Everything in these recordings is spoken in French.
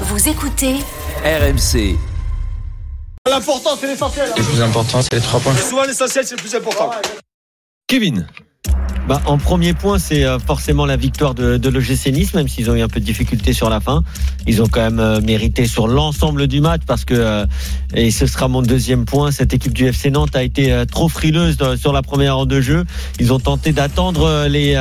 Vous écoutez RMC. L'important, c'est l'essentiel. Le plus important, c'est les trois points. Souvent, l'essentiel, c'est le plus important. Kevin. Bah, en premier point, c'est euh, forcément la victoire de, de l'OGC Nice, même s'ils ont eu un peu de difficulté sur la fin. Ils ont quand même euh, mérité sur l'ensemble du match parce que, euh, et ce sera mon deuxième point, cette équipe du FC Nantes a été trop frileuse sur la première heure de jeu. Ils ont tenté d'attendre les,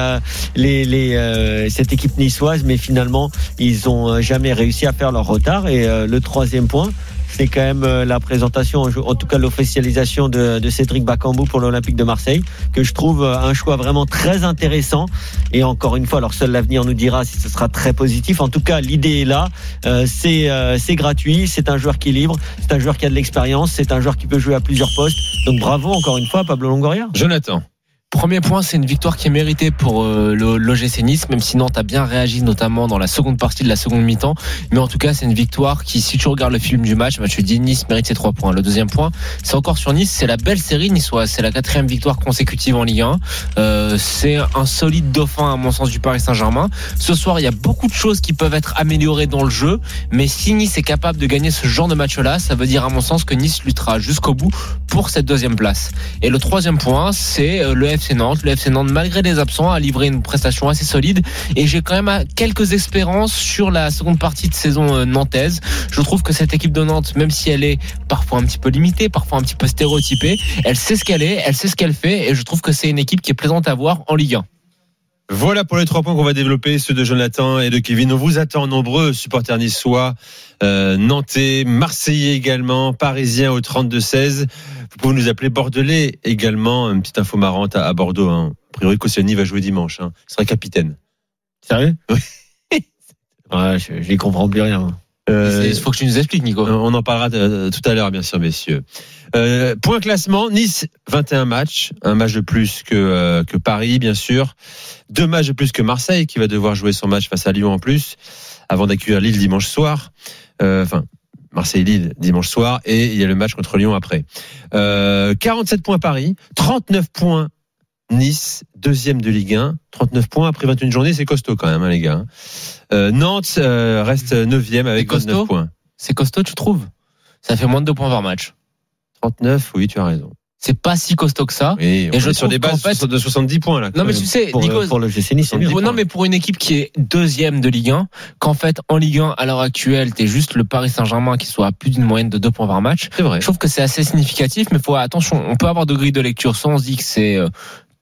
les, les, cette équipe niçoise, mais finalement, ils ont euh, jamais réussi à faire leur retard. Et le troisième point, c'est quand même euh, la présentation, en tout cas l'officialisation de, de Cédric Bakambu pour l'Olympique de Marseille, que je trouve euh, un choix vraiment très intéressant. Et encore une fois, alors seul l'avenir nous dira si ce sera très positif. En tout cas, l'idée est là. Euh, c'est euh, c'est gratuit, c'est un joueur qui est libre, c'est un joueur qui a de l'expérience, c'est un joueur qui peut jouer à plusieurs postes. Donc bravo encore une fois, Pablo Longoria. Jonathan. Premier point, c'est une victoire qui est méritée pour euh, le l'OGC Nice, même si Nantes a bien réagi, notamment dans la seconde partie de la seconde mi-temps. Mais en tout cas, c'est une victoire qui, si tu regardes le film du match, bah, tu dis Nice mérite ses trois points. Le deuxième point, c'est encore sur Nice, c'est la belle série niçoise. C'est la quatrième victoire consécutive en Ligue 1. Euh, c'est un solide dauphin, à mon sens, du Paris Saint-Germain. Ce soir, il y a beaucoup de choses qui peuvent être améliorées dans le jeu. Mais si Nice est capable de gagner ce genre de match-là, ça veut dire, à mon sens, que Nice luttera jusqu'au bout pour cette deuxième place. Et le troisième point, c'est euh, le FC Nantes. Le FC Nantes, malgré les absents, a livré une prestation assez solide. Et j'ai quand même euh, quelques espérances sur la seconde partie de saison euh, nantaise. Je trouve que cette équipe de Nantes, même si elle est parfois un petit peu limitée, parfois un petit peu stéréotypée, elle sait ce qu'elle est, elle sait ce qu'elle fait. Et je trouve que c'est une équipe qui est plaisante à voir en Ligue 1. Voilà pour les trois points qu'on va développer, ceux de Jonathan et de Kevin. On vous attend nombreux, supporters niçois, euh, nantais, marseillais également, parisiens au 32-16. Vous pouvez nous appeler bordelais également. Une petite info marrante à, à Bordeaux. Hein. A priori, Koscielny va jouer dimanche. Hein. Il sera capitaine. Sérieux? Oui. ouais, je n'y comprends plus rien. Euh, Il faut que tu nous expliques, Nico. on en parlera euh, tout à l'heure, bien sûr, messieurs. Euh, point classement, Nice, 21 matchs, un match de plus que, euh, que Paris, bien sûr. Deux matchs de plus que Marseille, qui va devoir jouer son match face à Lyon en plus, avant d'accueillir Lille dimanche soir. Euh, Enfin, Marseille-Lille dimanche soir, et il y a le match contre Lyon après. Euh, 47 points Paris, 39 points Nice, deuxième de Ligue 1, 39 points après 21 journées, c'est costaud quand même, hein, les gars. Euh, Nantes euh, reste neuvième avec C'est costaud 29 points. C'est costaud, tu trouves? Ça fait moins de deux points par match. 39, oui, tu as raison. C'est pas si costaud que ça. Et, on je sur des bases fait- de 70 points là. Non mais tu sais, pour, Nico, pour le GC Nice, bien. non mais pour une équipe qui est deuxième de Ligue 1, qu'en fait en Ligue 1 à l'heure actuelle, t'es juste le Paris Saint-Germain qui soit à plus d'une moyenne de deux points par match. C'est vrai. Je trouve que c'est assez significatif, mais faut attention, on peut avoir de grilles de lecture, soit on se dit que c'est euh,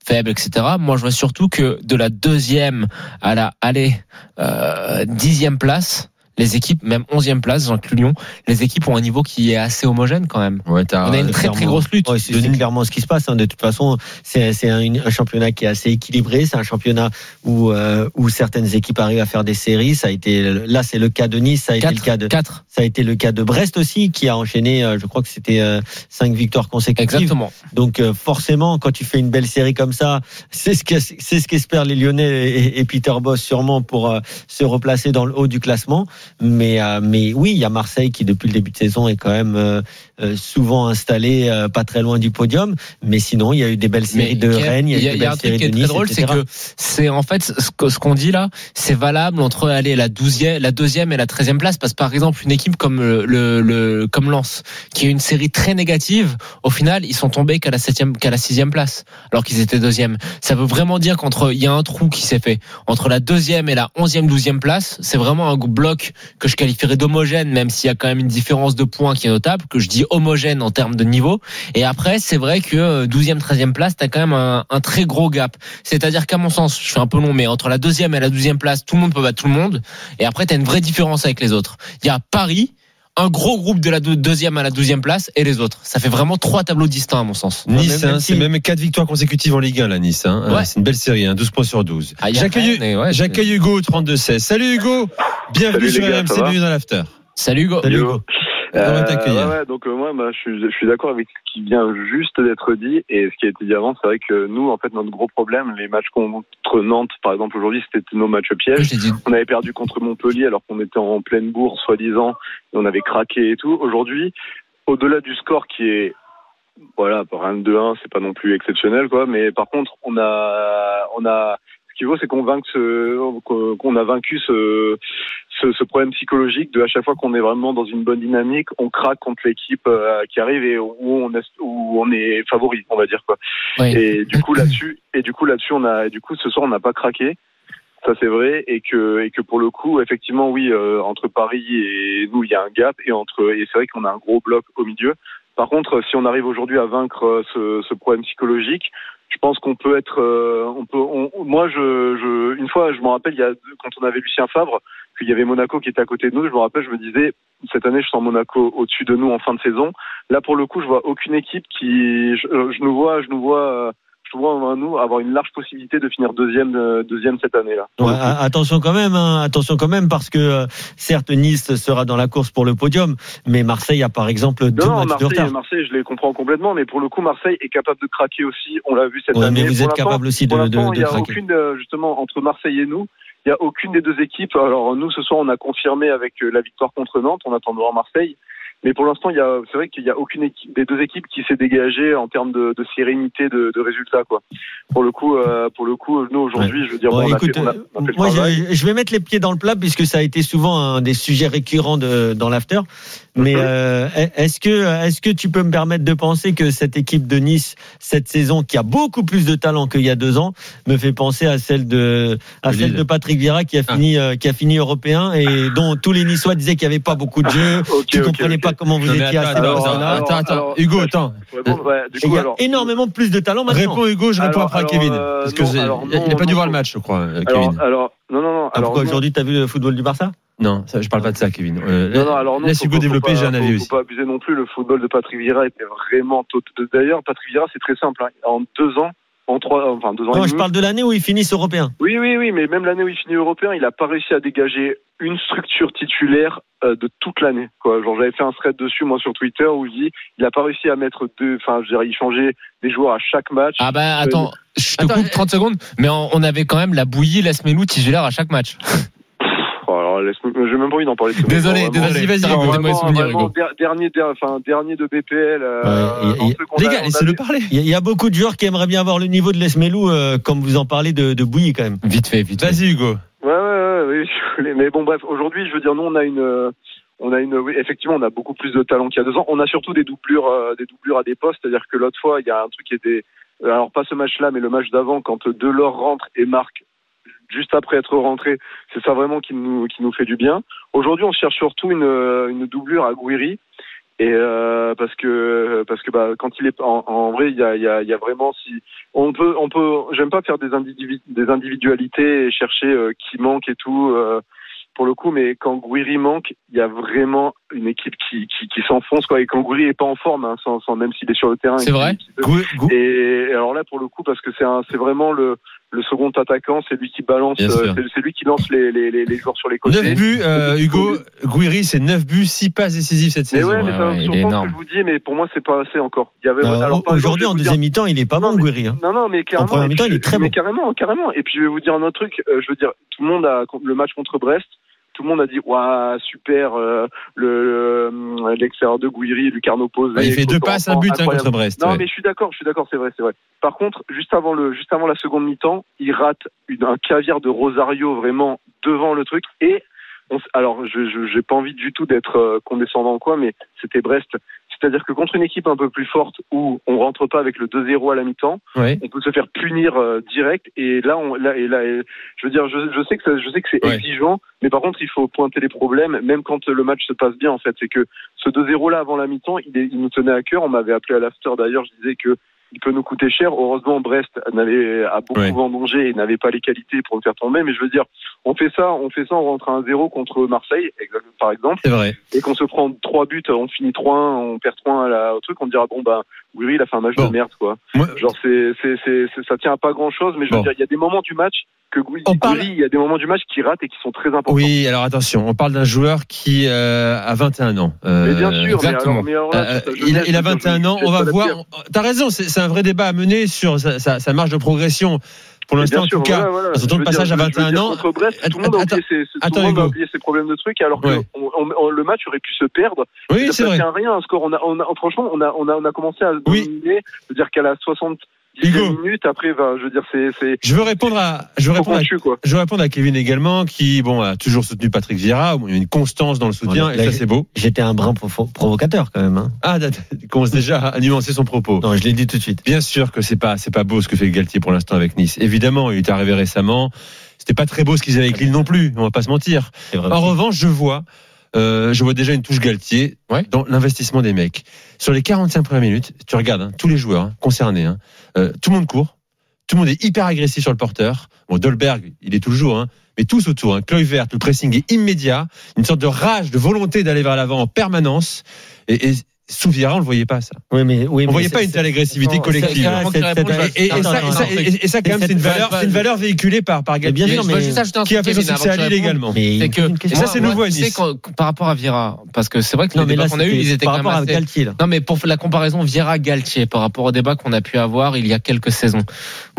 faible, etc. Moi, je vois surtout que de la deuxième à la allez euh, dixième place, les équipes, même onzième place, j'inclus Lyon, les équipes ont un niveau qui est assez homogène quand même. Ouais, On a une très très grosse lutte. Ouais, c'est clairement ce qui se passe. hein. De toute façon, c'est c'est un, un championnat qui est assez équilibré. C'est un championnat où euh, où certaines équipes arrivent à faire des séries. Ça a été là, c'est le cas de Nice. Ça a été le cas de Quatre. Ça a été le cas de Brest aussi, qui a enchaîné. euh, je crois que c'était euh, cinq victoires consécutives. Exactement. Donc euh, forcément, quand tu fais une belle série comme ça, c'est ce que c'est ce qu'espèrent les Lyonnais et, et Peter Boss sûrement pour se replacer dans le haut du classement. Mais mais oui, il y a Marseille qui depuis le début de saison est quand même souvent installé pas très loin du podium. Mais sinon, il y a eu des belles séries de Kev, Rennes, il y a eu des belles séries qui est de très Nice, drôle, c'est que c'est en fait ce qu'on dit là, c'est valable entre aller la douzième, la deuxième et la treizième place, parce que par exemple une équipe comme le, le, le- comme Lens, qui est une série très négative, au final ils sont tombés qu'à la septième, qu'à la sixième place, alors qu'ils étaient deuxième. Ça veut vraiment dire qu'entre il y a un trou qui s'est fait entre la deuxième et la onzième, douzième place, c'est vraiment un bloc que je qualifierais d'homogène, même s'il y a quand même une différence de points qui est notable, que je dis homogène en termes de niveau. Et après, c'est vrai que euh, 12e, 13e place, t'as quand même un, très gros gap. C'est-à-dire qu'à mon sens, je fais un peu long, mais entre la deuxième et la 12e place, tout le monde peut battre tout le monde. Et après, t'as une vraie différence avec les autres. Il y a Paris. Un gros groupe de la deux- deuxième à la douzième place et les autres. Ça fait vraiment trois tableaux distincts à mon sens. Nice, hein, c'est même 4 victoires consécutives en Ligue 1, la Nice. Hein. Ouais. C'est une belle série, hein, 12 points sur 12. Ah, J'accueille ouais, Hugo au 32-16. Salut Hugo, bienvenue Salut sur RMC, bienvenue dans l'after. Salut Hugo. Salut ouais, ouais, donc euh, moi, bah, je suis, je suis d'accord avec ce qui vient juste d'être dit et ce qui a été dit avant. C'est vrai que nous, en fait, notre gros problème, les matchs contre Nantes, par exemple, aujourd'hui, c'était nos matchs pièges. On avait perdu contre Montpellier alors qu'on était en pleine bourse, soi-disant, et on avait craqué et tout. Aujourd'hui, au-delà du score qui est voilà, par un 2-1, c'est pas non plus exceptionnel, quoi. Mais par contre, on a, on a, ce qu'il faut, c'est qu'on vainque ce, qu'on a vaincu ce, ce, ce problème psychologique de à chaque fois qu'on est vraiment dans une bonne dynamique, on craque contre l'équipe euh, qui arrive et où on est, où on est favori, on va dire quoi. Et du coup là-dessus, et du coup là-dessus, on a, du coup ce soir, on n'a pas craqué. Ça c'est vrai et que et que pour le coup effectivement oui euh, entre Paris et nous il y a un gap et entre et c'est vrai qu'on a un gros bloc au milieu. Par contre si on arrive aujourd'hui à vaincre euh, ce, ce problème psychologique, je pense qu'on peut être euh, on peut on- moi je, je une fois je me rappelle il y a quand on avait Lucien Favre qu'il y avait Monaco qui était à côté de nous, je me rappelle je me disais cette année je sens Monaco au-dessus de nous en fin de saison. Là pour le coup je vois aucune équipe qui je, je nous vois je nous vois je nous avoir une large possibilité de finir deuxième euh, deuxième cette année là. Ouais, a- attention quand même, hein, attention quand même, parce que euh, certes Nice sera dans la course pour le podium, mais Marseille a par exemple deux Non, matchs de retard. Marseille, je les comprends complètement, mais pour le coup, Marseille est capable de craquer aussi. On l'a vu cette Ouais, année. mais vous Pour êtes capable aussi de, de, de il n'y a craquer. aucune, euh, justement, entre Marseille et nous, il n'y a aucune des deux équipes. Alors, nous, ce soir, on a confirmé avec la victoire contre Nantes. On attend de voir Marseille. Mais pour l'instant, il y a, c'est vrai qu'il n'y a aucune équipe, des deux équipes qui s'est dégagée en termes de, de sérénité de, de résultats, quoi. Pour le coup, euh, pour le coup, nous, aujourd'hui, je veux dire, Bon, bon, on, a écoute, fait, on a- on a fait le moi travail. je, je vais mettre les pieds dans le plat puisque ça a été souvent un des sujets récurrents de, dans l'after. Mais Mhm. euh, est-ce que est-ce que tu peux me permettre de penser que cette équipe de Nice cette saison qui a beaucoup plus de talent qu'il y a deux ans me fait penser à celle de à celle de Patrick Vieira qui a Ah. fini euh, qui a fini européen et dont tous les Niçois disaient qu'il n'y avait pas beaucoup de jeux. Ok, tu ok, comprenais pas comment vous Non, étiez à attends, ces alors, attends, attends, alors, Hugo, attends. Ouais, bon, ouais, du Et Il y a alors, énormément plus de talent maintenant. Réponds Hugo, je réponds Alors, après à alors, Kevin. euh, Parce que non, j'ai- alors, il n'a non, pas dû voir le match, je crois, euh, alors, Kevin. alors, non, non, non. Ah, Alors, pourquoi aujourd'hui t'as vu le football du Barça? Non, ça, je parle pas de ça, Kevin. Euh, Non, non, alors non, laisse Hugo développer, j'ai un avis faut- aussi. Faut pas abuser non plus. Le football de Patrick Vieira était vraiment D'ailleurs, Patrick Vieira, c'est très simple. hein. En deux ans, en trois, enfin deux ans Non, et je parle de l'année où ils finissent européens. Oui, oui, oui, mais même l'année où il finit européen, il a pas réussi à dégager une structure titulaire euh, de toute l'année. Quoi, genre j'avais fait un thread dessus moi sur Twitter où je dis, il a pas réussi à mettre deux, enfin, je dirais, il changeait des joueurs à chaque match. Ah bah attends, je te Attends, coupe 30 secondes, mais on, on avait quand même la bouillie Lasmelou titulaire à chaque match. J'ai même pas envie d'en parler. Désolé, désolé. Vas-y, vas-y, Vraiment, Hugo. vraiment, Vraiment, souvenir, vraiment, Hugo. der- dernier, der- enfin, dernier de BPL. euh, Les gars, laissez-le parler. Il y, a- il y a beaucoup de joueurs qui aimeraient bien avoir le niveau de Lesmelou, euh, comme vous en parlez de, de Bouilly quand même. Vite fait, vite fait. Vas-y, Hugo. Ouais, ouais, ouais, oui, mais bon, bref, aujourd'hui, je veux dire, nous, on a une, euh, on a une, oui, effectivement, on a beaucoup plus de talent qu'il y a deux ans. On a surtout des doublures, euh, des doublures à des postes, c'est-à-dire que l'autre fois, il y a un truc qui était, alors pas ce match-là, mais le match d'avant, quand Delors rentre et marque juste après être rentré, c'est ça vraiment qui nous, qui nous fait du bien. Aujourd'hui, on cherche surtout une, euh, une doublure à Gouiri. Et euh, parce que parce que bah quand il est en, en vrai il y a, il y, a, il y a vraiment si on peut on peut j'aime pas faire des individu- des individualités et chercher euh, qui manque et tout euh, pour le coup mais quand Gouiri manque il y a vraiment une équipe qui qui, qui s'enfonce quoi et quand Gouiri est pas en forme hein, sans, sans même s'il est sur le terrain C'est et vrai Gou- et alors là, pour le coup, parce que c'est un, c'est vraiment le, le second attaquant, c'est lui qui balance, euh, c'est, lui qui lance les, les, les, les joueurs sur les côtés. 9 buts, euh, Hugo. Gouiri, c'est 9 buts, 6 passes décisives cette Mais saison. ouais, mais ouais, ça ouais, il est énorme. que je vous dis, mais pour moi, c'est pas assez encore. Il y avait, alors, par exemple, Aujourd'hui, en deuxième mi-temps, il est pas bon, mais- Gouiri. Hein. Non, non, mais carrément. première et mi-temps, il est très mais bon. Carrément, carrément. Et puis, je vais vous dire un autre truc. euh, je veux dire, tout le monde a le match contre Brest. Tout le monde a dit, waouh, super, euh, le, le- l'extérieur de Gouiri, Lucarno posé. Ouais, il fait deux passes, un but hein, contre Brest. Non, ouais. mais je suis d'accord, je suis d'accord, c'est vrai, c'est vrai. Par contre, juste avant le, juste avant la seconde mi-temps, il rate une, un caviar de Rosario vraiment devant le truc et on alors, je, j'ai pas envie du tout d'être euh, condescendant ou quoi, mais c'était Brest. C'est-à-dire que contre une équipe un peu plus forte où on rentre pas avec le 2-0 à la mi-temps, on peut se faire punir euh, direct. Et là, on, là, et là, et- je veux dire, je, je sais que ça- je sais que c'est exigeant, mais par contre, il faut pointer les problèmes, même quand le match se passe bien. En fait, c'est que ce 2-0 là avant la mi-temps, il, est- il nous tenait à cœur. On m'avait appelé à l'after d'ailleurs. Je disais que il peut nous coûter cher. Heureusement, Brest n'avait a beaucoup Ouais. vendangé et n'avait pas les qualités pour le faire tomber. Mais je veux dire, on fait ça, on fait ça, on rentre à un 0 contre Marseille, par exemple, C'est vrai. et qu'on se prend trois buts, on finit 3-1, on perd 3-1 à la, au truc, on dira bon bah, oui, il a fait un match Bon. de merde quoi. Genre c'est, c'est, c'est, c'est- ça tient à pas grand chose, mais je veux Bon. dire, il y a des moments du match que On parle- il y a des moments du match qui ratent et qui sont très importants. oui, alors attention, on parle d'un joueur qui euh, a 21 ans. Euh, Mais bien sûr, mais exactement. alors, mais alors là, Euh, il, a, jeunesse, il a je veux dire, 21 je- ans, on va voir. T'as raison, c'est un vrai débat à mener sur sa, sa- sa marge de progression. Pour l'instant, en tout cas, voilà, voilà. veux passage dire, à je veux 21 dire, ans. Contre Brest, tout le monde a oublié ses, tout attends, le monde a Hugo. oublié ses problèmes de trucs, alors que Ouais. on- on- on- le match aurait pu se perdre. Oui, c'est vrai. rien un score. On a, on a, franchement, on a, on a, on a commencé à se Oui. dominer. Je veux dire qu'à la 70 Hugo. minutes, après, va, je veux dire, c'est, c'est, Je veux répondre à, je veux répondre à, tue, quoi. je veux répondre à Kevin également, qui bon a toujours soutenu Patrick Vieira. Il y a une constance dans le soutien, et Là, ça c'est beau. J'étais un brin provo- provocateur quand même. Hein. Ah, il commence déjà à nuancer son propos. Non, je l'ai dit tout de suite. Bien sûr que c'est pas c'est pas beau ce que fait Galtier pour l'instant avec Nice. Évidemment, il est arrivé récemment. C'était pas très beau ce qu'ils avaient avec Lille non plus. On va pas se mentir. En revanche, je vois euh, je vois déjà une touche Galtier Ouais. dans l'investissement des mecs. Sur les 45 premières minutes, tu regardes hein, tous les joueurs hein, concernés. hein, euh, tout le monde court. Tout le monde est hyper agressif sur le porteur. Bon, Dolberg, il est toujours, hein, mais tous autour. Hein. Kluivert, le pressing est immédiat. Une sorte de rage, de volonté d'aller vers l'avant en permanence. Et, et sous Vieira, on le voyait pas ça. Oui, mais, oui, On mais voyait pas une telle agressivité Non, collective. Et, ça, quand même, C'est une valeur, c'est une valeur véhiculée par, par qui a fait son succès à Lille également. C'est que ça, c'est nouveau à tu sais, Nice. par rapport à Vieira, parce que c'est vrai que Non, les mais débats là, qu'on a eu, ils étaient par quand même rapport à assez- Galtier. là. Non, mais pour la comparaison Vieira-Galtier par rapport au débat qu'on a pu avoir il y a quelques saisons.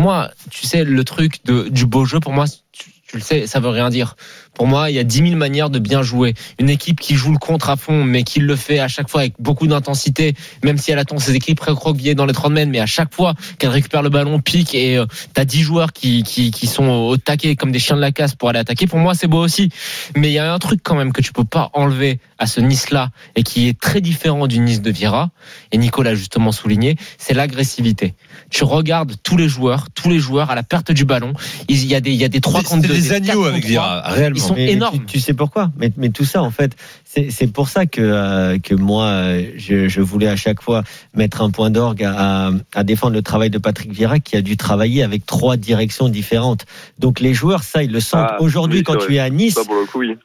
Moi, tu sais, le truc de, du beau jeu, pour moi, tu, tu le sais, ça veut rien dire. Pour moi, il y a 10 000 manières de bien jouer. Une équipe qui joue le contre à fond, mais qui le fait à chaque fois avec beaucoup d'intensité, même si elle attend ses équipes recroquevillées dans les 30 mètres, mais à chaque fois qu'elle récupère le ballon, pique et euh, t'as 10 joueurs qui, qui, qui sont au taquet comme des chiens de la casse pour aller attaquer. Pour moi, c'est beau aussi. Mais il y a un truc quand même que tu peux pas enlever à ce Nice-là et qui est très différent du Nice de Vieira. Et Nicolas justement souligné, c'est l'agressivité. Tu regardes tous les joueurs, tous les joueurs à la perte du ballon. Il y a des, il y a des 3 contre 2. des agneaux avec Vieira, réellement. Ils sont Mais- mais énormes. Tu, tu sais pourquoi? Mais, mais tout ça, en fait, c'est c'est pour ça que, euh, que moi, euh, je, je voulais à chaque fois mettre un point d'orgue à, à- à défendre le travail de Patrick Vieira, qui a dû travailler avec trois directions différentes. Donc les joueurs, ça, ils le sentent. Ah, Aujourd'hui, quand tu es à Nice, Ça, pour le coup, oui.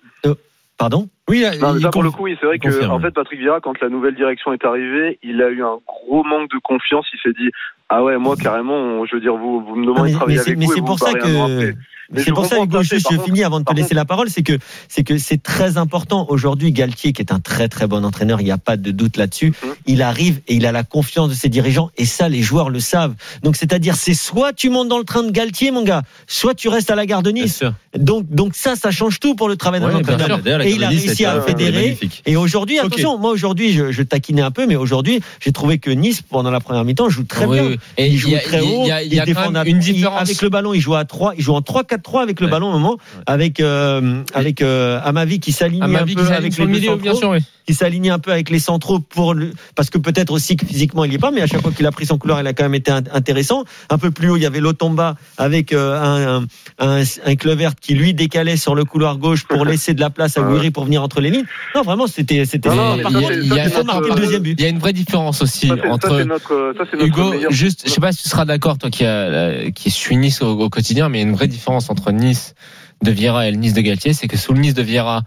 Pardon? Oui, Non, mais ça, pour le coup, oui, c'est vrai que, confirme. en fait, Patrick Vieira, quand la nouvelle direction est arrivée, il a eu un gros manque de confiance. Il s'est dit, ah ouais, moi, carrément, je veux dire, vous, vous me Non, demandez mais de travailler mais c'est avec mais vous et c'est pour ça que. Mais c'est pour ça Hugo juste je contre- finis avant de te laisser contre- la parole c'est que c'est que c'est très important. Aujourd'hui Galtier qui est un très très bon entraîneur il n'y a pas de doute là-dessus Mhm. il arrive et il a la confiance de ses dirigeants et ça les joueurs le savent. Donc c'est-à-dire c'est soit tu montes dans le train de Galtier mon gars soit tu restes à la gare de Nice. donc donc ça ça change tout pour le travail d'un Ouais, entraîneur. et il a réussi à fédérer. et aujourd'hui, attention, moi aujourd'hui, je, je taquinais un peu, mais aujourd'hui, j'ai trouvé que Nice, pendant la première mi-temps, joue très Oui, bien. oui. Et il joue a- très il y haut, a- il y a quand défend même une différence. avec le ballon, il joue à 3, il joue en 3-4-3 avec le ballon au moment, avec euh, avec euh, Amavi qui s'aligne À un ma vie, peu qui s'aligne avec les milieu, bien sûr, oui. Qui s'aligne un peu avec les centraux pour le, parce que peut-être aussi que physiquement il y est pas, mais à chaque fois qu'il a pris son couloir, il a quand même été int- intéressant. Un peu plus haut, il y avait Lotomba avec euh, un, un, un, un Clevert qui lui décalait sur le couloir gauche pour laisser de la place à. Guiri pour venir entre les lignes. Non, vraiment, c'était c'était. Il y a- c'est il faut notre- marquer le deuxième but. Il y a une vraie différence aussi Ça, c'est- ça, entre notre, ça, c'est notre Hugo, meilleur. juste, je sais pas si tu seras d'accord, toi qui, a, qui suis Nice au, au quotidien, mais il y a une vraie différence entre Nice de Vieira et le Nice de Galtier, c'est que sous le Nice de Vieira,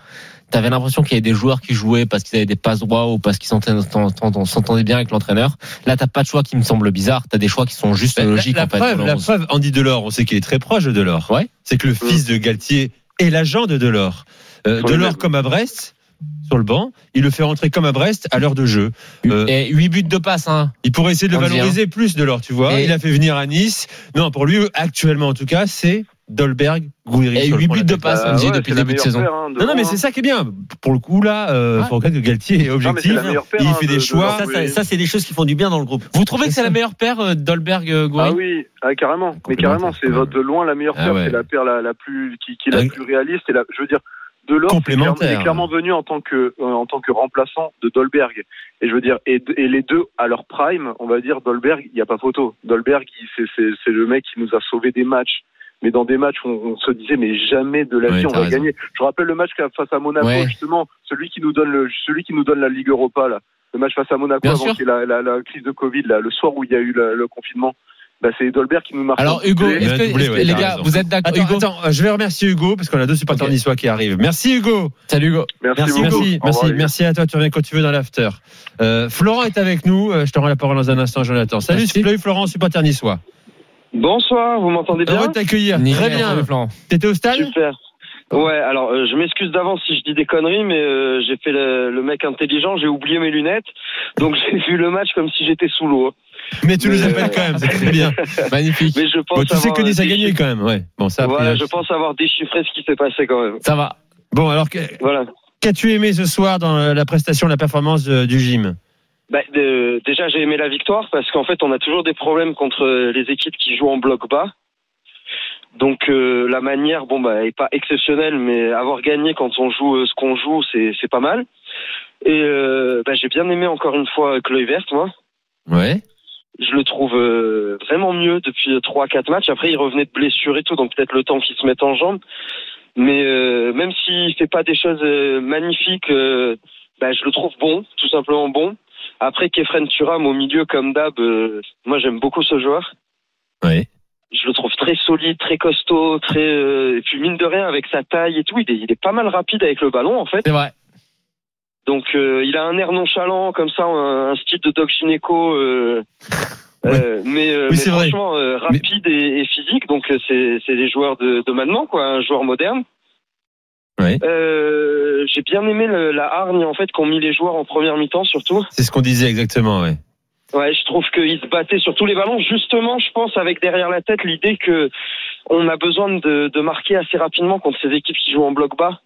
t'avais l'impression qu'il y avait des joueurs qui jouaient parce qu'ils avaient des passes droits ou parce qu'ils s'entendaient bien avec l'entraîneur. Là, t'as pas de choix qui me semble bizarre, t'as des choix qui sont juste La, logiques la en fait. preuve, le la 11. preuve, Andy Delors, on sait qu'il est très proche de Delors. Ouais. C'est que le fils de Galtier est l'agent de Delors. Euh, Delors comme à Brest, sur le banc, il le fait rentrer comme à Brest à l'heure de jeu. Euh, Et 8 buts de passe, hein. Il pourrait essayer de le dit, valoriser plus Delors, tu vois. Et- Il a fait venir à Nice. Non, pour lui, actuellement en tout cas, c'est Dolberg, Gouiri. Et sur le 8 front buts de passe, Bah on dit ouais, depuis le la début de saison. paire, hein, de Non, non, mais c'est ça qui est bien. Pour le coup, là, euh, Ouais. faut reconnaître que Galtier est objectif. paire, il hein, fait de- des de choix. Ça, ça, ça, c'est des choses qui font du bien dans le groupe. Vous trouvez que c'est la meilleure paire, euh, Dolberg-Goury Ah oui, ah, carrément. Mais carrément, c'est de loin la meilleure Ah paire. ouais. C'est la paire la, la plus, qui, qui est la Avec- plus réaliste. Et la, je veux dire, de l'or, c'est clairement, Complémentaire. il est clairement venu en tant que, euh, en tant que remplaçant de Dolberg. Et je veux dire, et, et les deux à leur prime, on va dire, Dolberg, il n'y a pas photo. Dolberg, c'est le mec qui nous a sauvé des matchs. Mais dans des matchs où on, on se disait, mais jamais de la Ouais, vie on va raison. gagner. Je rappelle le match face à Monaco, Ouais. justement, celui qui nous donne le, celui qui nous donne la Ligue Europa, là. le match face à Monaco Bien avant qu'il la, la, la crise de Covid, là, le soir où il y a eu le, le confinement. Bah, c'est Dolberg qui nous marque. Alors Hugo, doublé. est-ce que, doublé, est-ce que- ouais, les gars, raison. vous êtes d'accord Attends, Hugo attends, je vais remercier Hugo parce qu'on a deux supporters Ok. niçois qui arrivent. Merci Hugo. Salut Hugo. Merci, Merci, merci, à toi. Tu reviens quand tu veux dans l'after. Euh, Florent est avec nous. Euh, Je te rends la parole dans un instant, Jonathan. Salut Florent, supporter niçois. Bonsoir, vous m'entendez bien Heureux de t'accueillir. Très bien. T'étais au stade Super. Ouais, alors euh, je m'excuse d'avance si je dis des conneries, mais euh, j'ai fait le, le mec intelligent, j'ai oublié mes lunettes, donc j'ai vu le match comme si j'étais sous l'eau. Mais tu nous appelles euh, quand même, c'est très bien. Magnifique. Mais je pense Bon, tu sais avoir que Nice a gagné déchiffré- quand même, ouais. Bon, ça. Voilà, je euh, pense avoir déchiffré ce qui s'est passé quand même. Ça va. Bon, alors que- Voilà. qu'as-tu aimé ce soir dans la prestation, la performance euh, du gym? Bah, de- déjà, j'ai aimé la victoire parce qu'en fait, on a toujours des problèmes contre les équipes qui jouent en bloc bas. Donc euh, la manière, bon bah, est pas exceptionnelle, mais avoir gagné quand on joue euh, ce qu'on joue, c'est c'est pas mal. Et euh, bah, j'ai bien aimé encore une fois Kluivert, moi. Ouais. je le trouve euh, vraiment mieux depuis 3-4 matchs. Après, il revenait de blessure et tout, donc peut-être le temps qu'il se mette en jambes. Mais euh, même s'il fait pas des choses euh, magnifiques, euh, bah, je le trouve bon, tout simplement bon. Après, Kefren Turam au milieu comme d'hab, euh, moi j'aime beaucoup ce joueur. Ouais. Je le trouve très solide, très costaud, très euh, et puis mine de rien avec sa taille et tout, il est, il est pas mal rapide avec le ballon en fait. C'est vrai. Donc euh, il a un air nonchalant comme ça, un, un style de Doc Gineco, euh, Ouais. euh, mais, euh, Oui, mais c'est vrai. franchement euh, rapide et, et physique. Donc euh, c'est c'est des joueurs de, de maintenant quoi, un joueur moderne. Euh, J'ai bien aimé le- la hargne en fait qu'ont mis les joueurs en première mi-temps surtout. C'est ce qu'on disait exactement, ouais. Ouais, je trouve qu'ils se battaient sur tous les ballons. Justement, je pense avec derrière la tête l'idée que on a besoin de, de marquer assez rapidement contre ces équipes qui jouent en bloc bas.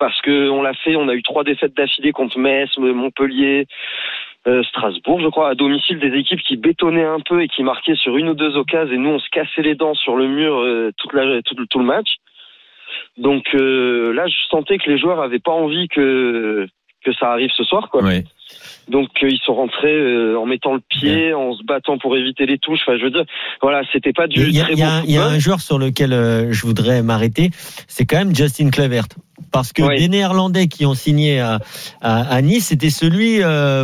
Parce que on l'a fait, on a eu trois défaites d'affilée contre Metz, Montpellier, euh, Strasbourg, je crois, à domicile, des équipes qui bétonnaient un peu et qui marquaient sur une ou deux occasions, et nous on se cassait les dents sur le mur euh, toute la, tout, tout le match. Donc euh, là, je sentais que les joueurs avaient pas envie que que ça arrive ce soir, quoi. Donc euh, ils sont rentrés euh, en mettant le pied, en se battant pour éviter les touches. Enfin, je veux dire, voilà, c'était pas du Il y a, très il y a bon un- il y a un joueur sur lequel euh, je voudrais m'arrêter, c'est quand même Justin Kluivert. Parce que des Néerlandais qui ont signé à, à, à Nice, c'était celui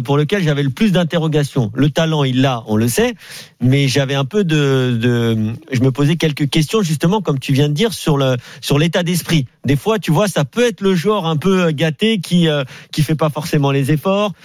pour lequel j'avais le plus d'interrogations. Le talent, il l'a, on le sait, mais j'avais un peu de, de, je me posais quelques questions justement, comme tu viens de dire, sur le sur l'état d'esprit. Des fois, tu vois, ça peut être le joueur un peu gâté qui qui fait pas forcément les efforts.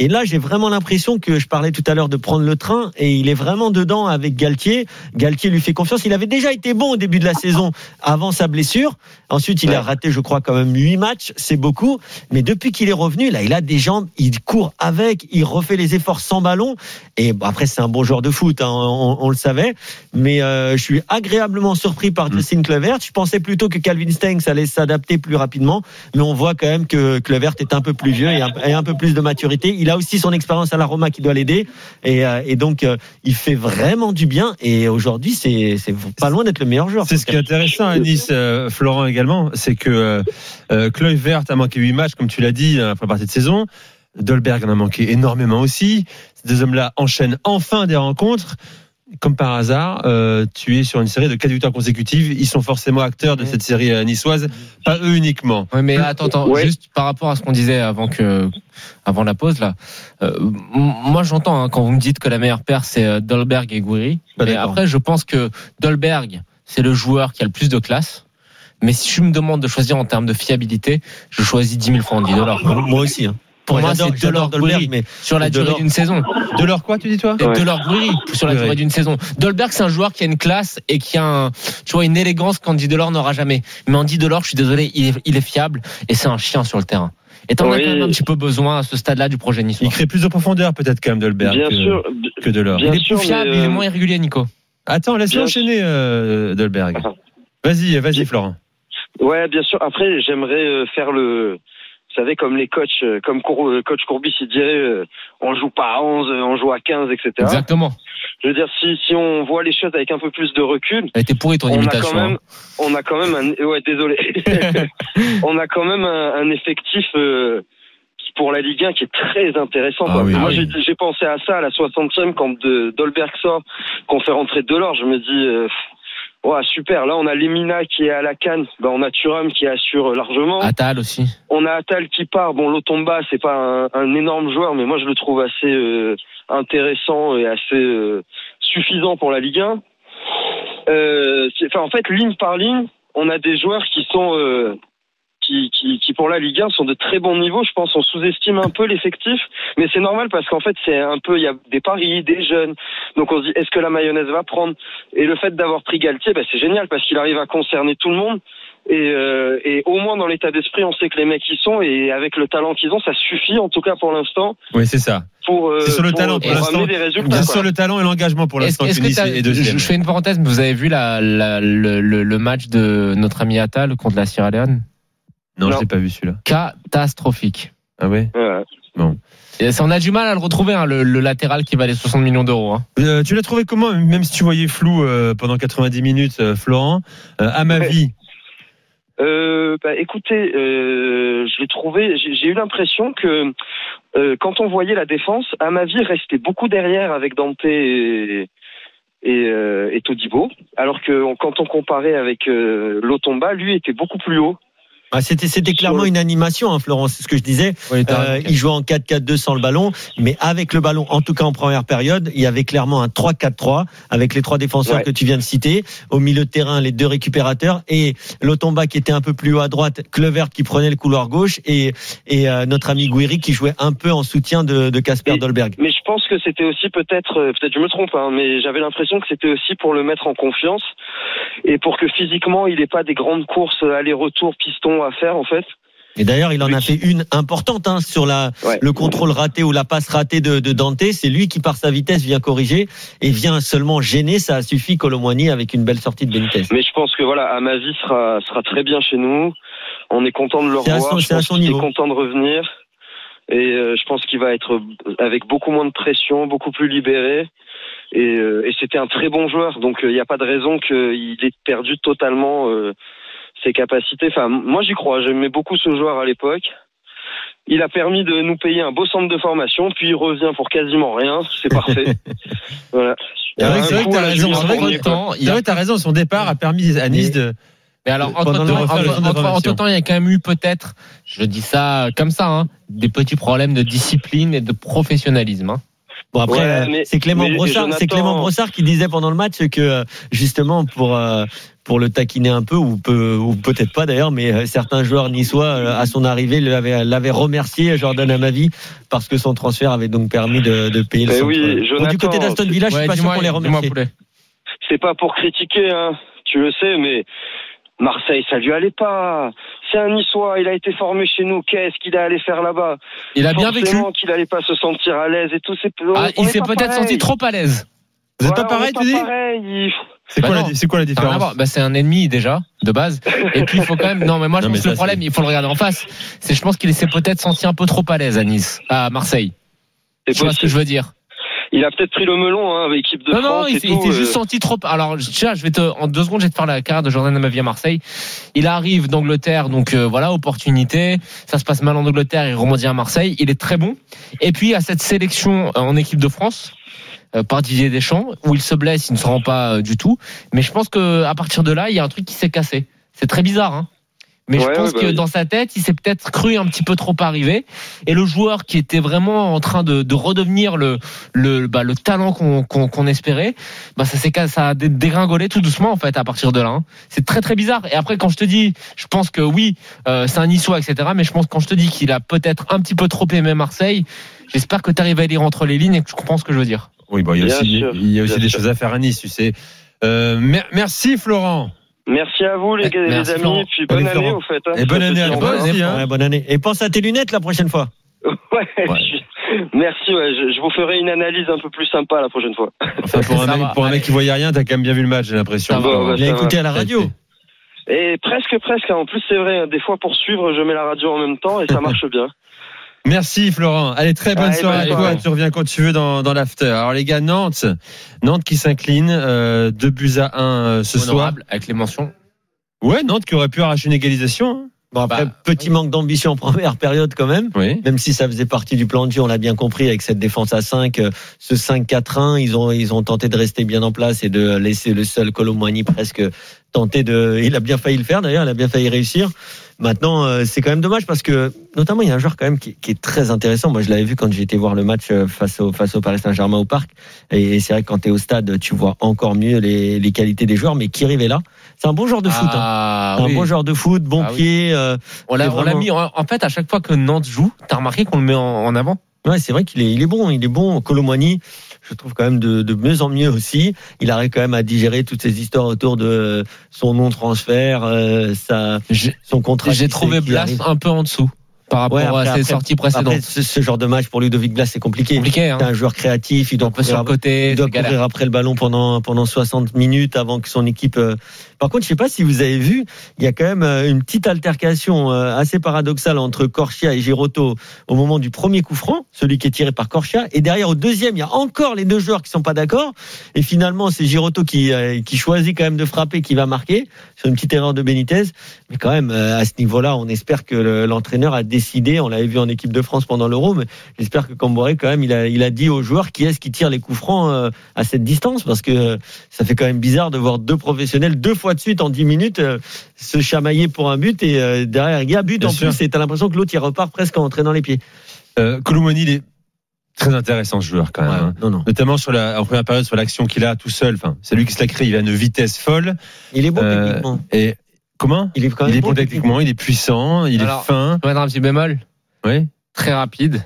Et là, j'ai vraiment l'impression que je parlais tout à l'heure de prendre le train et il est vraiment dedans avec Galtier. Galtier lui fait confiance. Il avait déjà été bon au début de la saison avant sa blessure. Ensuite, il a raté, je crois, quand même huit matchs. C'est beaucoup. Mais depuis qu'il est revenu, là, il a des jambes. Il court avec. Il refait les efforts sans ballon. Et bon, après, c'est un bon joueur de foot. hein, on, on le savait. Mais euh, je suis agréablement surpris par Justin Kluivert. Je pensais plutôt que Calvin Stengs allait s'adapter plus rapidement. Mais on voit quand même que Kluivert est un peu plus vieux et un, et un peu plus de maturité. Il a aussi son expérience à la Roma qui doit l'aider. Et, euh, donc, euh, il fait vraiment du bien. Et aujourd'hui, c'est pas loin d'être le meilleur joueur. C'est ce qui est intéressant à Nice, euh, Florent également, c'est que euh, euh, Kluivert a manqué 8 matchs, comme tu l'as dit, première partie de saison. Dolberg en a manqué énormément aussi. Ces deux hommes-là enchaînent enfin des rencontres. Comme par hasard, euh, tu es sur une série de 4 victoires consécutives. Ils sont forcément acteurs de cette série euh, niçoise, pas eux uniquement. Ouais, mais attends, attends, Ouais. juste par rapport à ce qu'on disait avant que, avant la pause là. euh, moi, j'entends hein, quand vous me dites que la meilleure paire c'est euh, Dolberg et Gouiri. Mais après, je pense que Dolberg c'est le joueur qui a le plus de classe. Mais si je me demande de choisir en termes de fiabilité, je choisis 10 000 francs 10 dollars. Moi aussi. Hein. Pour moi, c'est j'adore Delors Dolberg, Gouiri mais sur la durée d'une saison. De leur quoi, tu dis toi Et Ouais. Delors Gouiri sur la durée d'une saison. Dolberg, c'est un joueur qui a une classe et qui a un, tu vois, une élégance qu'Andy Delors n'aura jamais. Mais Andy Delors, je suis désolé, il est, il est fiable et c'est un chien sur le terrain. Et t'en as Oui. quand même un petit peu besoin à ce stade-là du projet niçois. Il crée plus de profondeur peut-être quand même Dolberg Bien que, sûr, que Delors. bien il est sûr, plus fiable, il est euh, moins irrégulier, Nico. Attends, laisse-le enchaîner euh, Dolberg. Vas-y, vas-y Florent. Ouais, bien sûr. Après, j'aimerais euh, faire le. Vous savez, comme les coachs, euh, comme Cour- euh, coach Courbis, il dirait, euh, on joue pas à 11, euh, on joue à 15, etc. Exactement. Je veux dire, si, si on voit les choses avec un peu plus de recul, Elle était pourrie ton on a quand même, hein. on a quand même un, ouais, désolé, on a quand même un, un effectif euh, qui pour la Ligue 1 qui est très intéressant. Ah quoi. oui, Moi, oui. j'ai j'ai pensé à ça à la 60e quand de, Dolberg sort, qu'on fait rentrer Delors. Je me dis, euh, Ouais, super. Là, on a Lemina qui est à la canne. Ben, on a Thuram qui assure largement. Atal aussi. On a Atal qui part. Bon, Lotomba, c'est pas un, un énorme joueur, mais moi, je le trouve assez euh, intéressant et assez euh, suffisant pour la Ligue 1. Euh, c'est- enfin, en fait, ligne par ligne, on a des joueurs qui sont euh, qui, qui, qui pour la Ligue 1 sont de très bons niveaux. Je pense on sous-estime un peu l'effectif, mais c'est normal parce qu'en fait c'est un peu il y a des paris, des jeunes. Donc on se dit est-ce que la mayonnaise va prendre? Et le fait d'avoir pris Galtier, bah, c'est génial parce qu'il arrive à concerner tout le monde. Et, euh, et au moins dans l'état d'esprit, on sait que les mecs y sont et avec le talent qu'ils ont, ça suffit en tout cas pour l'instant Oui, c'est ça. pour, euh, C'est sur le pour- talent pour l'instant. des résultats. Bien quoi. sûr, le talent et l'engagement pour l'instant. est-ce que je, fais une parenthèse, mais vous avez vu la, la- le, le- le match de notre ami Atal contre la Sierra Leone? Non, je Non. l'ai pas vu celui-là. Catastrophique. Ah ouais? Ouais. Et ça, on a du mal à le retrouver, hein, le, le latéral qui valait 60 millions d'euros. hein. Euh, tu l'as trouvé comment, même si tu voyais flou euh, pendant 90 minutes, euh, Florent? Euh, À ma Ouais. vie, Euh, bah, écoutez, euh, je l'ai trouvé. J'ai j'ai eu l'impression que euh, quand on voyait la défense, à ma vie, restait beaucoup derrière avec Dante et, et, euh, et Todibo, alors que on- quand on comparait avec euh, Lotomba, lui était beaucoup plus haut. Ah, c'était c'était clairement une animation, hein, Florence, c'est ce que je disais. T'as Euh, il jouait en 4-4-2 sans le ballon, mais avec le ballon, en tout cas en première période, il y avait clairement un 3-4-3 avec les trois défenseurs Ouais. que tu viens de citer. Au milieu de terrain, les deux récupérateurs et Lotomba qui était un peu plus haut à droite, Clevert qui prenait le couloir gauche et, et euh, notre ami Guiri qui jouait un peu en soutien de Casper Dolberg. Mais je pense que c'était aussi peut-être, euh, peut-être je me trompe, hein, mais j'avais l'impression que c'était aussi pour le mettre en confiance et pour que physiquement il n'ait pas des grandes courses aller-retour piston à faire en fait. Et d'ailleurs, il en a fait une importante hein, sur la, Ouais. le contrôle raté ou la passe ratée de, de Dante. C'est lui qui, par sa vitesse, vient corriger et vient seulement gêner. Ça a suffi Colomboigny avec une belle sortie de Benitez. Mais je pense que voilà, Amavi sera sera très bien chez nous. On est content de le revoir. c'est à son niveau. content de revenir. Et euh, je pense qu'il va être avec beaucoup moins de pression, beaucoup plus libéré. Et, euh, et c'était un très bon joueur. Donc euh, il n'y a pas de raison qu'il ait perdu totalement ses capacités. Enfin, moi j'y crois. J'aimais beaucoup ce joueur à l'époque. Il a permis de nous payer un beau centre de formation, puis il revient pour quasiment rien. C'est parfait. voilà. C'est vrai que- t'as raison, Julien c'est vrai que- Fournier, quoi. Temps, il c'est y a- vrai, t'as raison. Son départ a permis à Nice de. Mais alors, entre temps, il y a quand même eu peut-être, je dis ça comme ça, hein, des petits problèmes de discipline et de professionnalisme. hein. Bon après, Ouais, euh, Clément Brossard, c'est Clément Brossard qui disait pendant le match que euh, justement pour euh, pour le taquiner un peu ou peu ou peut-être pas d'ailleurs, mais euh, certains joueurs niçois euh, à son arrivée l'avaient l'avaient remercié Jordan Amavi parce que son transfert avait donc permis de, de payer le Mais centre. oui, Bon, du côté d'Aston Villa, je suis Ouais, pas sûr qu'on les remercie. C'est pas pour critiquer, hein, tu le sais, mais Marseille, ça lui allait pas. C'est un Niçois, il a été formé chez nous. Qu'est-ce qu'il allait faire là-bas? Il a bien vécu. Qu'il allait pas se sentir à l'aise et tout. C'est Ah, il est s'est peut-être pareil. senti trop à l'aise. Vous êtes Voilà, pas pareil, tu dis? pareil. C'est Bah quoi, non. la- c'est quoi la différence. Bah, c'est un ennemi déjà de base. Et puis il faut quand même. Non, mais moi je Non, pense que le problème, il faut le regarder en face. C'est, je pense qu'il s'est peut-être senti un peu trop à l'aise à Nice, à Marseille. c'est Tu vois ce que je veux dire Il a peut-être pris le melon hein, avec l'équipe de Non, non, France. il s'est il s'est euh, juste senti trop. Alors, tiens, je vais te, en deux secondes, je vais te faire la carrière de Jordan Amavi à Marseille. Il arrive d'Angleterre, donc euh, voilà, opportunité. Ça se passe mal en Angleterre, il rebondit à Marseille. Il est très bon. Et puis, à cette sélection euh, en équipe de France. Euh, par Didier Deschamps où il se blesse, il ne se rend pas euh, du tout. Mais je pense que à partir de là, il y a un truc qui s'est cassé. C'est très bizarre, hein. Mais je pense ouais, bah que dans sa tête, il s'est peut-être cru un petit peu trop arrivé. Et le joueur qui était vraiment en train de, de redevenir le, le, bah, le talent qu'on qu'on qu'on espérait, bah, ça s'est ça a dé- dégringolé tout doucement en fait à partir de là. hein. C'est très très bizarre. Et après, quand je te dis, je pense que oui, euh, c'est un Niçois, etc. Mais je pense que quand je te dis qu'il a peut-être un petit peu trop aimé Marseille, j'espère que tu arrives à lire entre les lignes et que tu comprends ce que je veux dire. Oui, bon, il y a Bien aussi, sûr, il y a aussi bien des sûr. choses à faire à Nice, tu sais. Euh, mer- merci Florent. Merci à vous les, Ouais, gars, les amis. Florent. Et puis Allez, bonne année Florent. au fait. hein. Et bonne année à toi aussi. Hein. Ouais, bonne année. Et pense à tes lunettes la prochaine fois. Ouais, Merci, ouais, je, je vous ferai une analyse un peu plus sympa la prochaine fois. Enfin, pour un, mec, pour un mec qui voyait rien, t'as quand même bien vu le match, j'ai l'impression. Ouais. Il a écouté à la radio. Et presque, presque. hein. En plus, c'est vrai. Des fois, pour suivre, je mets la radio en même temps et ça marche bien. Merci Florent. Allez, très bonne Allez, soirée à toi. Tu reviens quand tu veux dans, dans l'after. Alors les gars, Nantes, Nantes qui s'incline, euh, 2 buts à 1 euh, ce soir. Avec les mentions. Ouais, Nantes qui aurait pu arracher une égalisation. hein. Bon, après, Bah, petit manque d'ambition en première période quand même. Oui. Même si ça faisait partie du plan de jeu, on l'a bien compris avec cette défense à 5, euh, ce 5-4-1, ils ont ils ont tenté de rester bien en place et de laisser le seul Colomboigny presque tenter de. Il a bien failli le faire d'ailleurs, il a bien failli réussir. Maintenant, euh, c'est quand même dommage parce que notamment il y a un joueur quand même qui, qui est très intéressant. Moi, je l'avais vu quand été voir le match euh, face au face au Paris Saint-Germain au parc. Et, et c'est vrai que quand tu es au stade, tu vois encore mieux les, les qualités des joueurs. Mais est là. C'est un bon joueur de foot. Hein. Ah, oui. un bon joueur de foot, bon Ah oui. pied. euh, On l'a C'est on l'a vraiment- mis en, en fait à chaque fois que Nantes joue, t'as remarqué qu'on le met en, en avant? Ouais, c'est vrai qu'il est, il est bon, il est bon. Colomboigny, je trouve quand même de, de mieux en mieux aussi. Il arrive quand même à digérer toutes ces histoires autour de son non-transfert, euh, son contrat. j'ai trouvé Blas un peu en dessous par rapport Ouais, après- à ses après- sorties Après, précédentes. ce, ce genre de match pour Ludovic Blas, c'est compliqué. compliqué, hein. C'est un joueur créatif, il doit sur courir, le côté, il doit c'est galère. courir après le ballon pendant pendant 60 minutes avant que son équipe. euh, Par contre, je sais pas si vous avez vu, il y a quand même euh, une petite altercation euh, assez paradoxale entre Corchia et Giroto au moment du premier coup franc, celui qui est tiré par Corchia, et derrière au deuxième, il y a encore les deux joueurs qui sont pas d'accord, et finalement c'est Giroto qui qui choisit quand même de frapper, qui va marquer sur une petite erreur de Benitez. Mais quand même, à ce niveau-là, on espère que le- l'entraîneur a décidé. On l'avait vu en équipe de France pendant l'Euro, mais j'espère que Camboré, quand même, il a, il a dit aux joueurs qui est-ce qui tire les coups francs euh, à cette distance, parce que euh, ça fait quand même bizarre de voir deux professionnels deux fois de suite en 10 minutes euh, se chamailler pour un but et derrière il y a but Bien en sûr. plus et t'as l'impression que l'autre il repart presque en entraînant les pieds. Euh, Colomoni, il est très intéressant ce joueur quand même. hein. non non, Notamment sur la, en première période sur l'action qu'il a tout seul. Enfin, c'est lui qui se l'a créé. Il a une vitesse folle. il est bon Euh, techniquement. Et comment Il est quand Il même est bon techniquement. Il est puissant. Il Alors, est fin. Je vais mettre un petit bémol. Oui. Très rapide,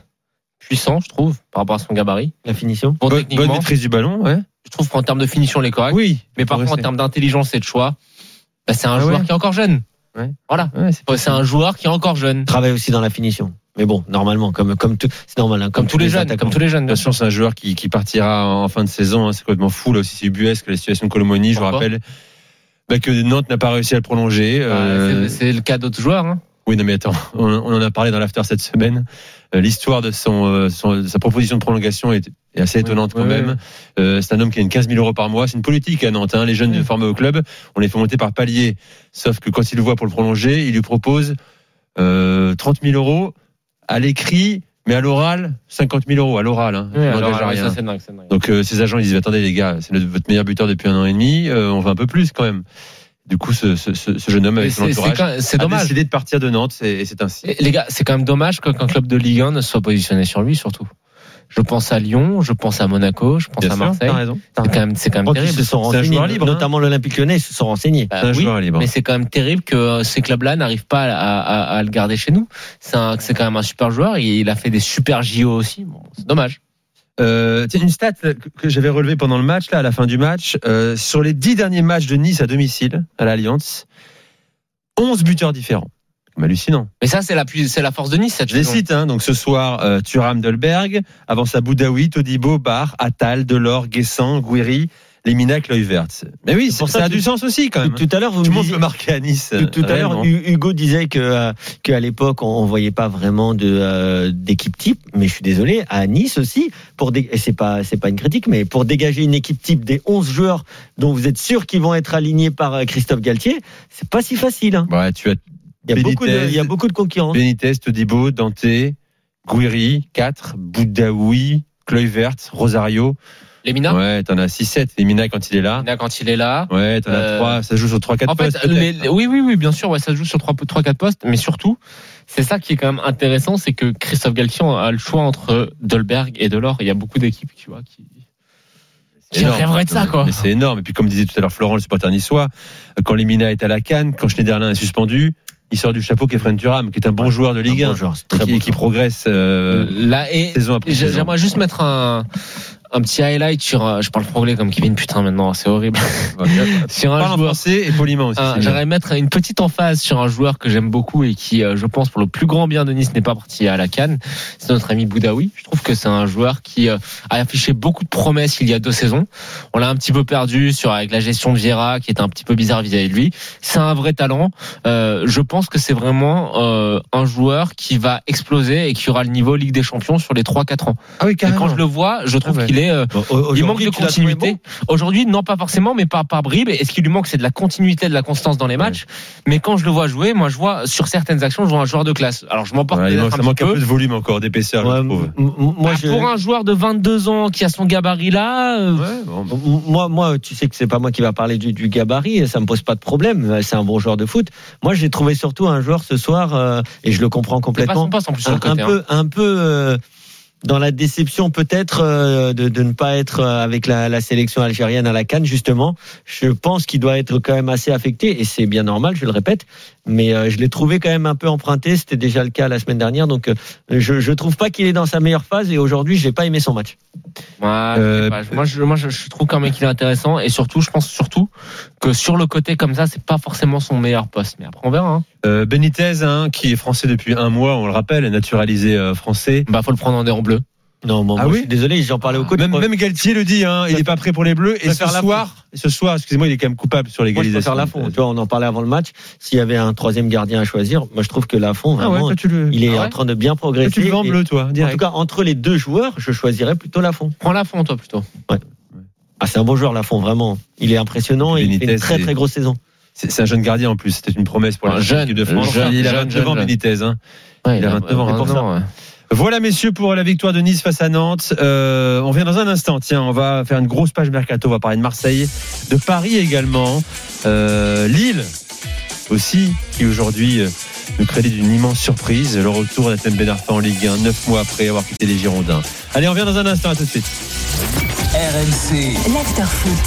puissant, je trouve, par rapport à son gabarit. La finition. Bon, Bonne, techniquement, bonne maîtrise du ballon. Ouais. je trouve qu'en termes de finition, il est correct. Oui. mais par contre, en termes d'intelligence et de choix, bah, c'est un Ah joueur ouais. qui est encore jeune. Ouais. Voilà. Ouais, c'est- un joueur qui est encore jeune. Travaille aussi dans la finition. Mais bon, normalement, comme comme tout, c'est normal, hein, Comme tous les jeunes, attaquants. comme tous les jeunes. sûr, c'est un joueur qui, qui partira en fin de saison. hein. C'est complètement fou. Là aussi, c'est ubuesque la situation de Colomoni. Je vous rappelle bah, que Nantes n'a pas réussi à le prolonger. Euh, Ouais, c'est- le cas d'autres joueurs. Hein. Oui, non, mais attends, on, on en a parlé dans l'after cette semaine. Euh, L'histoire de son, euh, son- sa proposition de prolongation est, est assez étonnante quand même. Euh, c'est un homme qui gagne 15 000 euros par mois. C'est une politique à Nantes. Hein. Les jeunes formés au club, on les fait monter par palier. Sauf que quand il le voit pour le prolonger, il lui propose euh, 30 000 euros à l'écrit, mais à l'oral, 50 000 euros à l'oral. Hein. Ouais, On alors, rien. ça, c'est dingue, c'est dingue. Donc euh, ces agents ils disent attendez les gars, c'est votre meilleur buteur depuis un an et demi, euh, on veut un peu plus quand même. Du coup ce, ce, ce jeune homme avec son c'est entourage c'est a dommage. décidé de partir de Nantes et, et c'est ainsi. Et Les gars, c'est quand même dommage qu'un club de Ligue 1 ne soit positionné sur lui, surtout. Je pense à Lyon, je pense à Monaco, je pense Bien à Marseille. C'est quand même, c'est quand même terrible. se sont un renseignés, joueur libre, hein. notamment l'Olympique Lyonnais, ils se sont renseignés. Bah un oui, libre. mais c'est quand même terrible que euh, ces clubs-là n'arrivent pas à, à- à le garder chez nous. C'est un- c'est quand même un super joueur. Il, il a fait des super JO aussi. Bon, c'est dommage. Euh, une stat que, que j'avais relevée pendant le match là à la fin du match euh, sur les dix derniers matchs de Nice à domicile à l'Alliance, 11 buteurs différents. Hallucinant. Mais ça, c'est la, plus- c'est la force de Nice cette Je les cite, hein. donc ce soir, euh, Thuram Dolberg, avant ça Boudaoui, Todibo, Bar, Attal, Delors, Guessant, Gouiri, Lemina, Kluivert. Mais oui, pour ça, ça a du sens aussi quand même. Tout à l'heure, vous Tout me disiez- marquer à Nice. Tout, tout à l'heure, Hugo disait que euh, qu'à l'époque on, on voyait pas vraiment de euh, d'équipe type, mais je suis désolé, à Nice aussi pour dé- et c'est pas c'est pas une critique, mais pour dégager une équipe type des 11 joueurs dont vous êtes sûr qu'ils vont être alignés par euh, Christophe Galtier, c'est pas si facile. hein. Ouais, tu as Il y a beaucoup de il y a beaucoup de concurrence. Benitez, Todibo, Dante, Gouiri, 4, Boudaoui, Kluivert, Rosario. Lemina, Ouais, t'en as 6-7. Lemina quand il est là. Lemina, quand il est là. Ouais, t'en as Euh, 3. Ça se joue sur 3-4 En fait, postes. les- oui, oui, oui, bien sûr, ouais, ça se joue sur 3-4 postes, mais surtout, c'est ça qui est quand même intéressant, c'est que Christophe Galtier a le choix entre Dolberg et Delors. Il y a beaucoup d'équipes, tu vois, qui, C'est qui énorme. rêveraient de ça, quoi. Mais c'est énorme. Et puis, comme disait tout à l'heure Florent, le supporter niçois, quand Lemina est à la canne, quand Schneiderlin est suspendu, il sort du chapeau Kefren Thuram, qui est un bon joueur de Ligue Un 1. bon joueur, c'est et très qui, bon qui progresse euh, Là, et saison après j'aimerais juste mettre un, un petit highlight sur, je parle franglais comme Kevin, putain, maintenant, c'est horrible. sur un Parle en joueur. français et poliment aussi. Bien. J'aimerais mettre une petite emphase sur un joueur que j'aime beaucoup et qui, euh, je pense, pour le plus grand bien de Nice, n'est pas parti à la Cannes. C'est notre ami Boudaoui. Je trouve que c'est un joueur qui euh, a affiché beaucoup de promesses il y a deux saisons. On l'a un petit peu perdu sur avec la gestion de Vieira, qui était un petit peu bizarre vis-à-vis de lui. C'est un vrai talent. Euh, je pense que c'est vraiment euh, un joueur qui va exploser et qui aura le niveau Ligue des Champions sur les 3-4 ans. Ah oui, Et quand je le vois, je trouve Ah ouais. qu'il est euh, Bon, il manque de continuité. bon Aujourd'hui, non, pas forcément, mais par, par bribes. Et ce qui lui manque, c'est de la continuité, de la constance dans les matchs. Mais quand je le vois jouer, moi, je vois sur certaines actions, je vois un joueur de classe. Alors, je m'emporte manque- un ça petit manque un peu. de volume encore, d'épaisseur, Ouais, je trouve. m- m- moi, Bah, je- Pour un joueur de 22 ans qui a son gabarit là, euh, Ouais, bon. Moi, moi, tu sais que c'est pas moi qui va parler du, du gabarit, ça me pose pas de problème. C'est un bon joueur de foot. Moi, j'ai trouvé surtout un joueur ce soir, euh, et je le comprends c'est pas complètement, son poste en plus sur un, le côté. un hein. peu, un peu euh, dans la déception peut-être euh, de, de ne pas être euh, avec la, la sélection algérienne à la Cannes justement. Je pense qu'il doit être quand même assez affecté et c'est bien normal, je le répète. Mais euh, je l'ai trouvé quand même un peu emprunté. C'était déjà le cas la semaine dernière, donc euh, je, je trouve pas qu'il est dans sa meilleure phase et aujourd'hui, j'ai pas aimé son match. Ouais, je pas. moi, je, moi, je, trouve qu'un mec il est intéressant et surtout, je pense surtout que sur le côté comme ça, c'est pas forcément son meilleur poste. Mais après, on verra. Hein. Euh, Benitez, hein, qui est français depuis un mois, on le rappelle, est naturalisé euh, français. Bah, faut le prendre en déron bleu. Non, moi, Ah moi, oui je suis désolé, j'en parlais au coach. Même, même Galtier le dit, hein, il n'est pas prêt pour les Bleus. Et ce Lafont. soir, ce soir, excusez-moi, il est quand même coupable sur Moi, je l'égalisation. préfère Lafont. Tu vois, on en parlait avant le match. S'il y avait un troisième gardien à choisir, moi, je trouve que Lafont, Ah ouais, vraiment, toi, tu le, il est Ah ouais en train de bien toi, progresser. tu le vends en Et- bleu, toi, En direct. tout cas, entre les deux joueurs, je choisirais plutôt Lafont. Prends la fond, toi, plutôt. Ah, c'est un bon joueur, Lafont, vraiment. Il est impressionnant et il fait une très, très grosse saison. C'est un jeune gardien en plus. C'était une promesse pour Un la jeune, de France. jeune, il a jeune, 29 ans. Benitez. Hein. Ouais, Il a 29 ans, c'est pour ça. ouais. Voilà, messieurs, pour la victoire de Nice face à Nantes. Euh, on vient dans un instant. Tiens, on va faire une grosse page mercato. On va parler de Marseille, de Paris également, euh, Lille aussi, qui aujourd'hui euh, nous crédite d'une immense surprise. Le retour d'Athènes Ben Arfa en Ligue 1, neuf mois après avoir quitté les Girondins. Allez, on vient dans un instant. À tout de suite. RMC. L'after foot.